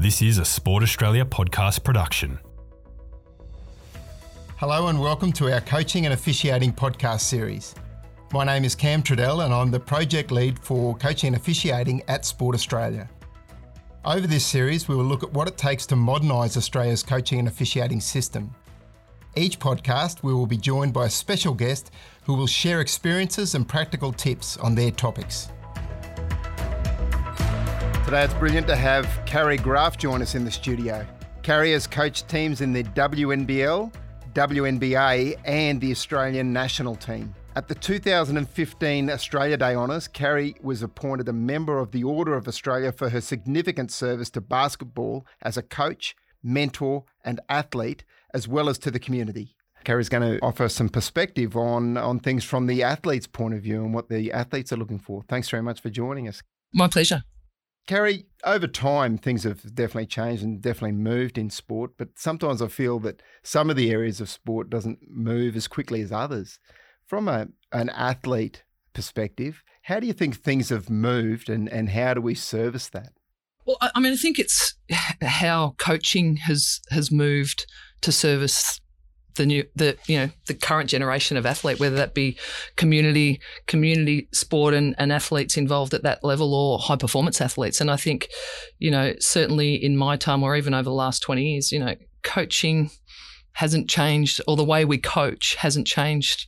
This is a Sport Australia podcast production. Hello and welcome to our coaching and officiating podcast series. My name is Cam Trudell and I'm the project lead for coaching and officiating at Sport Australia. Over this series, we will look at what it takes to modernise Australia's coaching and officiating system. Each podcast, we will be joined by a special guest who will share experiences and practical tips on their topics. Today, it's brilliant to have Carrie Graf join us in the studio. Carrie has coached teams in the WNBL, WNBA, and the Australian national team. At the 2015 Australia Day Honours, Carrie was appointed a member of the Order of Australia for her significant service to basketball as a coach, mentor, and athlete, as well as to the community. Carrie's going to offer some perspective on, on things from the athlete's point of view and what the athletes are looking for. Thanks very much for joining us. My pleasure. Carrie, over time, things have definitely changed and definitely moved in sport, but sometimes I feel that some of the areas of sport doesn't move as quickly as others. From a, an athlete perspective, how do you think things have moved and, and how do we service that? Well, I mean, I think it's how coaching has has moved to service the new the you know the current generation of athlete, whether that be community community sport and, and athletes involved at that level or high performance athletes. And I think, you know, certainly in my time or even over the last twenty years, you know, coaching hasn't changed or the way we coach hasn't changed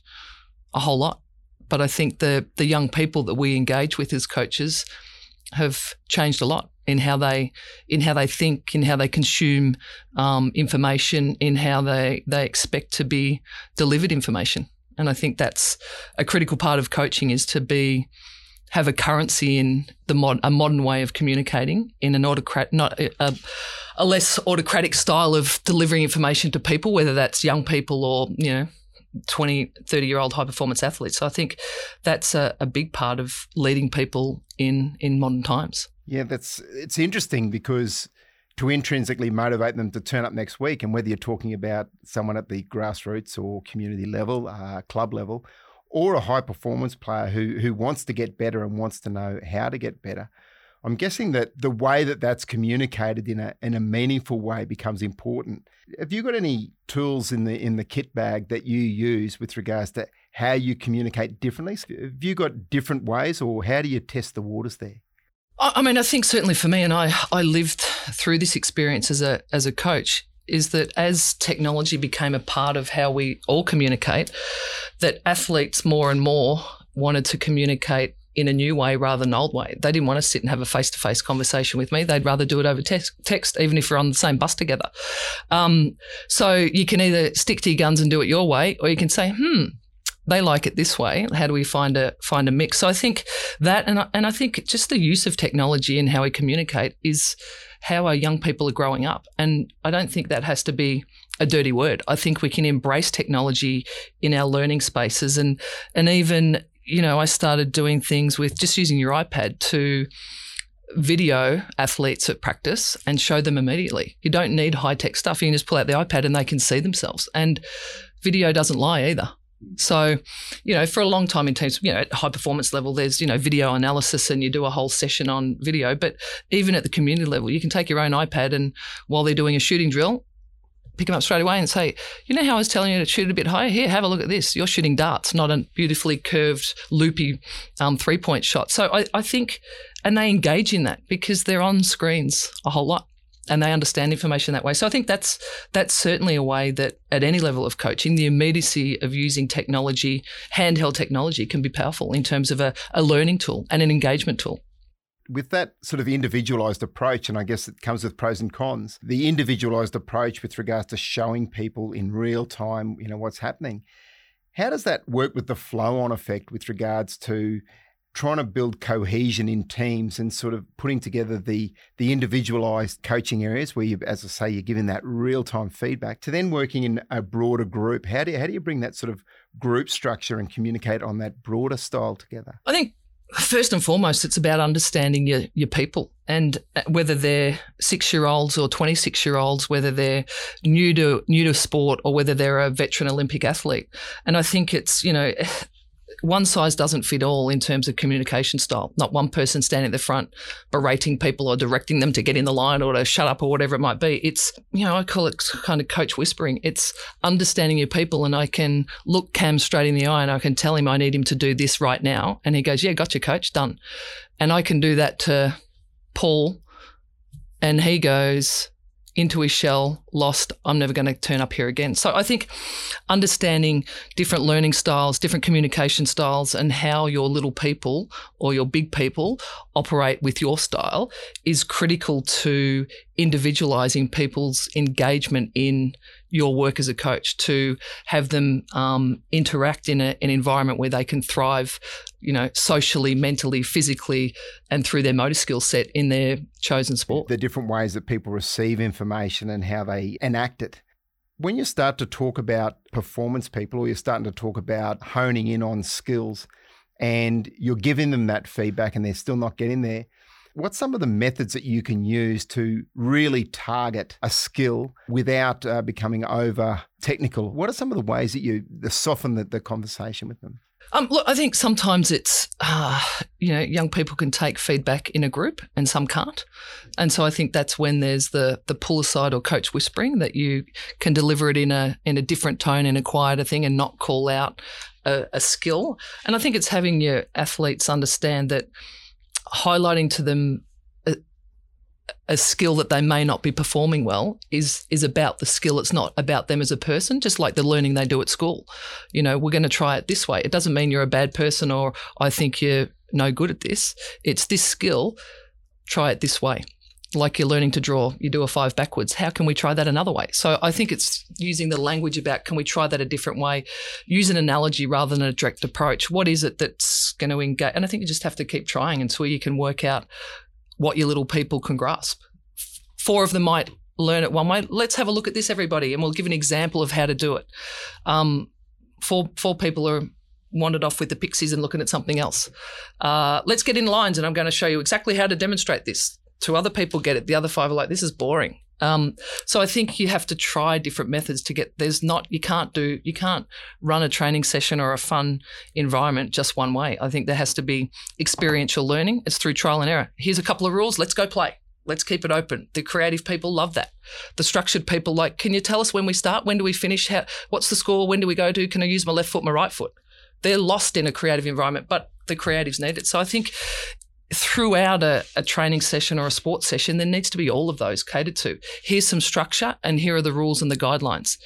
a whole lot. But I think the the young people that we engage with as coaches have changed a lot in how they in how they think, in how they consume um, information, in how they they expect to be delivered information. And I think that's a critical part of coaching is to be have a currency in the mod, a modern way of communicating in an autocrat not a, a less autocratic style of delivering information to people, whether that's young people or you know 20, 30 year old high performance athletes. So I think that's a, a, big part of leading people in, in modern times. Yeah, that's it's interesting because to intrinsically motivate them to turn up next week, and whether you're talking about someone at the grassroots or community level, uh, club level, or a high performance player who who wants to get better and wants to know how to get better. I'm guessing that the way that that's communicated in a in a meaningful way becomes important. Have you got any tools in the in the kit bag that you use with regards to how you communicate differently? Have you got different ways, or how do you test the waters there? I mean, I think certainly for me, and I, I lived through this experience as a as a coach, is that as technology became a part of how we all communicate, that athletes more and more wanted to communicate in a new way rather than old way. They didn't want to sit and have a face to face conversation with me. They'd rather do it over text, text, even if we're on the same bus together. Um, so you can either stick to your guns and do it your way, or you can say, hmm, they like it this way. How do we find a find a mix? So I think that, and I, and I think just the use of technology and how we communicate is how our young people are growing up. And I don't think that has to be a dirty word. I think we can embrace technology in our learning spaces, and and even you know I started doing things with just using your iPad to video athletes at practice and show them immediately. You don't need high tech stuff. You can just pull out the iPad and they can see themselves. And video doesn't lie either. So, you know, for a long time in terms, you know, at high performance level, there's, you know, video analysis and you do a whole session on video. But even at the community level, you can take your own iPad and while they're doing a shooting drill, pick them up straight away and say, you know how I was telling you to shoot a bit higher? Here, have a look at this. You're shooting darts, not a beautifully curved, loopy um, three point shot. So I, I think, and they engage in that because they're on screens a whole lot and they understand information that way. So I think that's that's certainly a way that at any level of coaching, the immediacy of using technology, handheld technology, can be powerful in terms of a, a learning tool and an engagement tool. With that sort of individualized approach, and I guess it comes with pros and cons, the individualized approach with regards to showing people in real time, you know, what's happening. How does that work with the flow on effect with regards to trying to build cohesion in teams and sort of putting together the the individualized coaching areas where you as I say you're giving that real time feedback to then working in a broader group. How do you, how do you bring that sort of group structure and communicate on that broader style together? I think first and foremost it's about understanding your your people and uh, whether they're 6 year olds or 26 year olds whether they're new to new to sport or whether they're a veteran olympic athlete. And I think it's you know one size doesn't fit all in terms of communication style. Not one person standing at the front berating people or directing them to get in the line or to shut up or whatever it might be. It's, you know, I call it kind of coach whispering. It's understanding your people. And I can look Cam straight in the eye and I can tell him I need him to do this right now. And he goes, Yeah, gotcha, coach, done. And I can do that to Paul. And he goes, into his shell, lost, I'm never going to turn up here again. So I think understanding different learning styles, different communication styles, and how your little people or your big people operate with your style is critical to individualizing people's engagement in your work as a coach to have them um, interact in a, an environment where they can thrive, you know, socially, mentally, physically, and through their motor skill set in their chosen sport. The different ways that people receive information and how they enact it. When you start to talk about performance people or you're starting to talk about honing in on skills and you're giving them that feedback and they're still not getting there, What's some of the methods that you can use to really target a skill without uh, becoming over technical? What are some of the ways that you soften the, the conversation with them? Um, look, I think sometimes it's, uh, you know, young people can take feedback in a group and some can't. And so I think that's when there's the the pull aside or coach whispering that you can deliver it in a in a different tone, in a quieter thing and not call out a, a skill. And I think it's having your athletes understand that highlighting to them a, a, skill that they may not be performing well is is about the skill. It's not about them as a person, just like the learning they do at school. You know, we're going to try it this way. It doesn't mean you're a bad person or I think you're no good at this. It's this skill. Try it this way like you're learning to draw, you do a five backwards. How can we try that another way? So I think it's using the language about can we try that a different way? Use an analogy rather than a direct approach. What is it that's going to engage? And I think you just have to keep trying until you can work out what your little people can grasp. Four of them might learn it one way. Let's have a look at this, everybody, and we'll give an example of how to do it. Um, four four people are wandered off with the pixies and looking at something else. Uh, let's get in lines, and I'm going to show you exactly how to demonstrate this two other people get it. The other five are like, this is boring. Um, so I think you have to try different methods to get. There's not you can't do you can't run a training session or a fun environment just one way. I think there has to be experiential learning. It's through trial and error. Here's a couple of rules. Let's go play. Let's keep it open. The creative people love that. The structured people like, can you tell us when we start? When do we finish? How, what's the score? When do we go to? Can I use my left foot, my right foot? They're lost in a creative environment, but the creatives need it. So I think throughout a, a, training session or a sports session, there needs to be all of those catered to. Here's some structure, and here are the rules and the guidelines.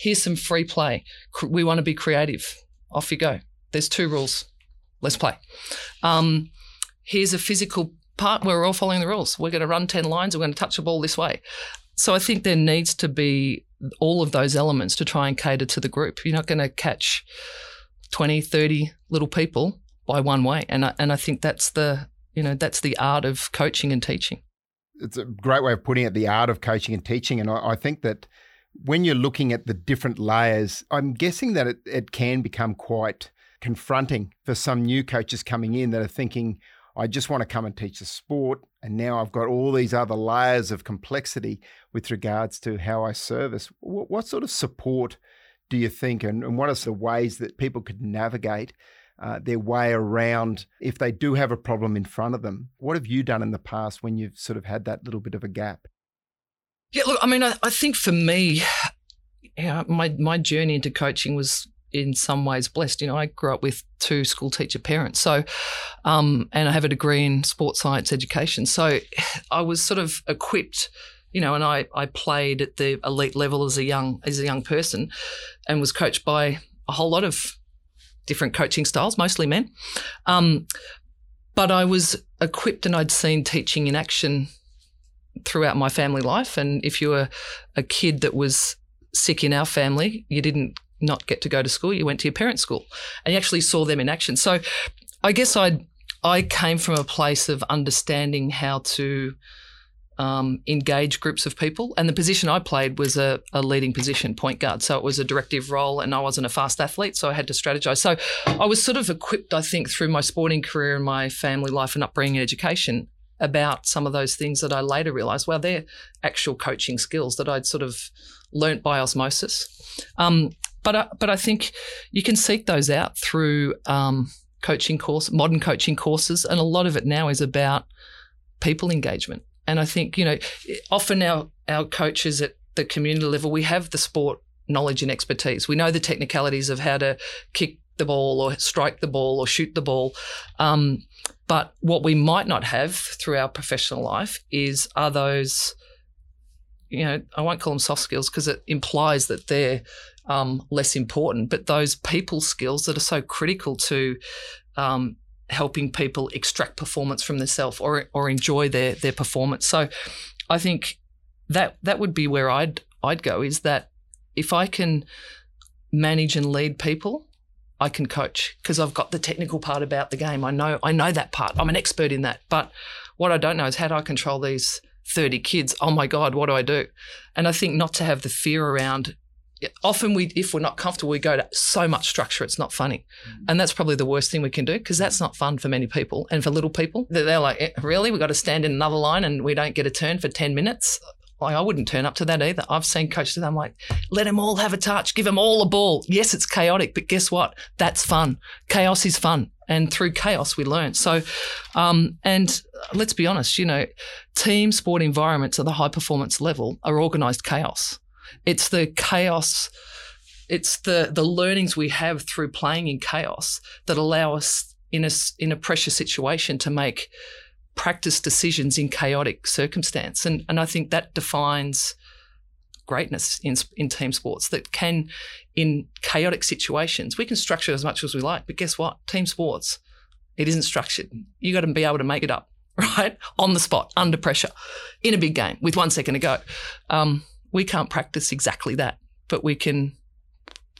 Here's some free play. We want to be creative. Off you go. There's two rules. Let's play. Um, here's a physical part where we're all following the rules. We're going to run 10 lines, we're going to touch the ball this way. So I think there needs to be all of those elements to try and cater to the group. You're not going to catch 20, 30 little people by one way. And I, and I think that's the you know, that's the art of coaching and teaching. It's a great way of putting it, the art of coaching and teaching. And I, I think that when you're looking at the different layers, I'm guessing that it, it can become quite confronting for some new coaches coming in that are thinking, I just want to come and teach the sport. And now I've got all these other layers of complexity with regards to how I service. What, what sort of support do you think, and, and what are the ways that people could navigate uh, their way around if they do have a problem in front of them. What have you done in the past when you've sort of had that little bit of a gap? Yeah, look, I mean, I, I think for me, yeah, my my journey into coaching was in some ways blessed. You know, I grew up with two school teacher parents, so um, and I have a degree in sports science education, so I was sort of equipped. You know, and I, I played at the elite level as a young as a young person, and was coached by a whole lot of different coaching styles, mostly men. Um, but I was equipped and I'd seen teaching in action throughout my family life. And if you were a kid that was sick in our family, you didn't not get to go to school. You went to your parents' school, and you actually saw them in action. So, I guess I I came from a place of understanding how to um, engage groups of people. And the position I played was a, a, leading position, point guard. So it was a directive role, and I wasn't a fast athlete, so I had to strategize. So I was sort of equipped, I think, through my sporting career and my family life and upbringing and education about some of those things that I later realized, well, they're actual coaching skills that I'd sort of learnt by osmosis. Um, but I, but I think you can seek those out through um, coaching course, modern coaching courses, and a lot of it now is about people engagement. And I think you know, often our our coaches at the community level, we have the sport knowledge and expertise. We know the technicalities of how to kick the ball or strike the ball or shoot the ball. Um, but what we might not have through our professional life is are those, you know, I won't call them soft skills because it implies that they're um, less important, but those people skills that are so critical to um, helping people extract performance from themselves or or enjoy their their performance. So, I think that that would be where I'd I'd go is that if I can manage and lead people, I can coach because I've got the technical part about the game. I know I know that part. I'm an expert in that. But what I don't know is how do I control these 30 kids? Oh my God, what do I do? And I think not to have the fear around often we if we're not comfortable we go to so much structure it's not funny mm. and that's probably the worst thing we can do because that's not fun for many people and for little people they're like eh, really we've got to stand in another line and we don't get a turn for 10 minutes like I wouldn't turn up to that either. I've seen coaches. I'm like, let them all have a touch, give them all a ball. Yes, it's chaotic, but guess what? That's fun. Chaos is fun, and through chaos we learn. So, um, and let's be honest, you know, team sport environments at the high performance level are organised chaos. It's the chaos. It's the the learnings we have through playing in chaos that allow us in a in a pressure situation to make practice decisions in chaotic circumstance. And, and I think that defines greatness in, in team sports that can, in chaotic situations, we can structure as much as we like, but guess what? Team sports, it isn't structured. You got to be able to make it up, right? On the spot, under pressure, in a big game with one second to go. Um, we can't practice exactly that, but we can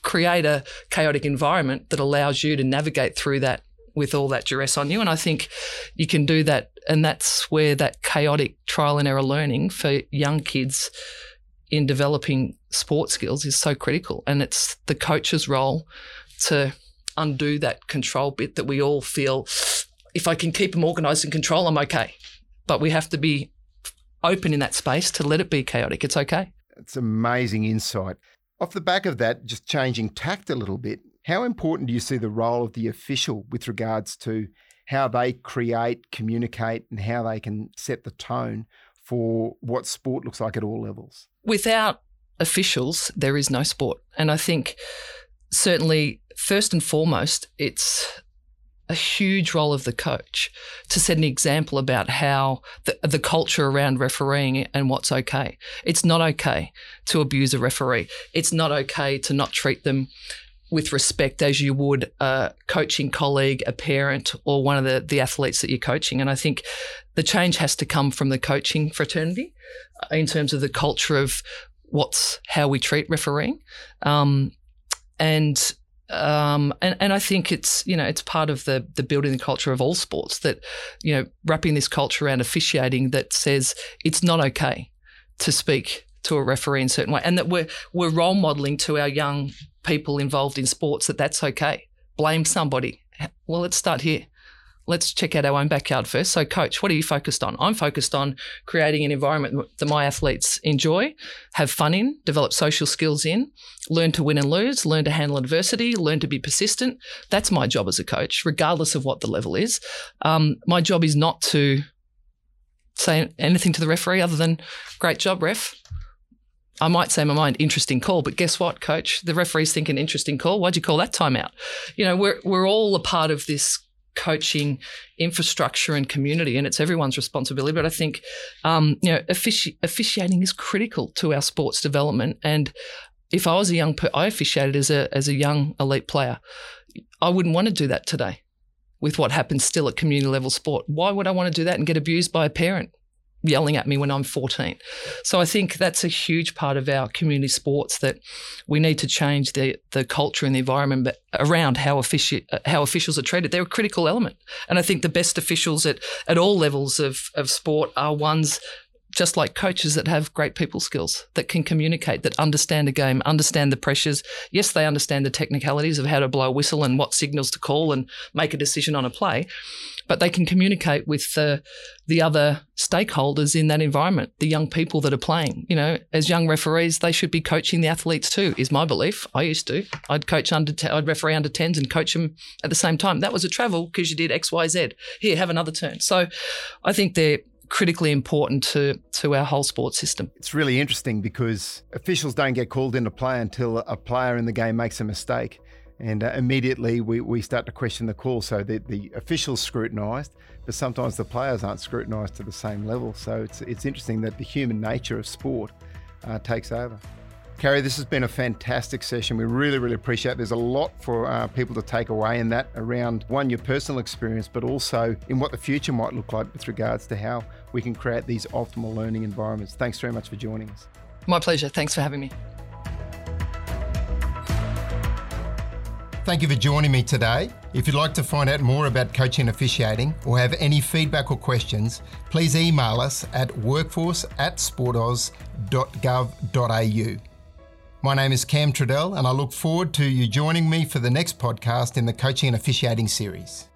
create a chaotic environment that allows you to navigate through that with all that duress on you. And I think you can do that. And that's where that chaotic trial and error learning for young kids in developing sport skills is so critical. And it's the coach's role to undo that control bit that we all feel if I can keep them organized and control, I'm okay. But we have to be open in that space to let it be chaotic. It's okay. It's amazing insight. Off the back of that, just changing tact a little bit, how important do you see the role of the official with regards to how they create, communicate, and how they can set the tone for what sport looks like at all levels? Without officials, there is no sport. And I think certainly, first and foremost, it's a huge role of the coach to set an example about how the, the culture around refereeing and what's okay. It's not okay to abuse a referee. It's not okay to not treat them with respect as you would a coaching colleague, a parent, or one of the, the athletes that you're coaching. And I think the change has to come from the coaching fraternity uh, in terms of the culture of what's how we treat refereeing. Um, and um, and, and I think it's you know it's part of the the building the culture of all sports that you know wrapping this culture around officiating that says it's not okay to speak to a referee in a certain way, and that we're we're role modelling to our young people involved in sports that that's okay. Blame somebody. Well, let's start here. Let's check out our own backyard first. So, coach, what are you focused on? I'm focused on creating an environment that my athletes enjoy, have fun in, develop social skills in, learn to win and lose, learn to handle adversity, learn to be persistent. That's my job as a coach, regardless of what the level is. Um, my job is not to say anything to the referee other than, great job, ref. I might say in my mind, interesting call, but guess what, coach? The referee's thinking interesting call. Why'd you call that timeout? You know, we're we're all a part of this coaching infrastructure and community, and it's everyone's responsibility. But I think, um, you know, offici- officiating is critical to our sports development. And if I was a young, per- I officiated as a as a young elite player, I wouldn't want to do that today. With what happens still at community level sport, why would I want to do that and get abused by a parent? Yelling at me when I'm 14. So I think that's a huge part of our community sports that we need to change the the culture and the environment around how offici- uh, how officials are treated. They're a critical element, and I think the best officials at at all levels of of sport are ones just like coaches that have great people skills, that can communicate, that understand a game, understand the pressures. Yes, they understand the technicalities of how to blow a whistle and what signals to call and make a decision on a play, but they can communicate with the, the other stakeholders in that environment, the young people that are playing. You know, as young referees, they should be coaching the athletes too, is my belief. I used to. I'd coach under, I'd referee under 10s and coach them at the same time. That was a travel because you did X, Y, Z. Here, have another turn. So I think they're, critically important to to our whole sports system. It's really interesting because officials don't get called into play until a player in the game makes a mistake. And uh, immediately we, we start to question the call. So the, the officials scrutinised, but sometimes the players aren't scrutinised to the same level. So it's, it's interesting that the human nature of sport uh, takes over. Carrie, this has been a fantastic session. We really, really appreciate it. There's a lot for uh, people to take away in that around one, your personal experience, but also in what the future might look like with regards to how we can create these optimal learning environments. Thanks very much for joining us. My pleasure. Thanks for having me. Thank you for joining me today. If you'd like to find out more about coaching officiating or have any feedback or questions, please email us at workforce at sportaus.gov.au. My name is Cam Trudell, and I look forward to you joining me for the next podcast in the Coaching and Officiating series.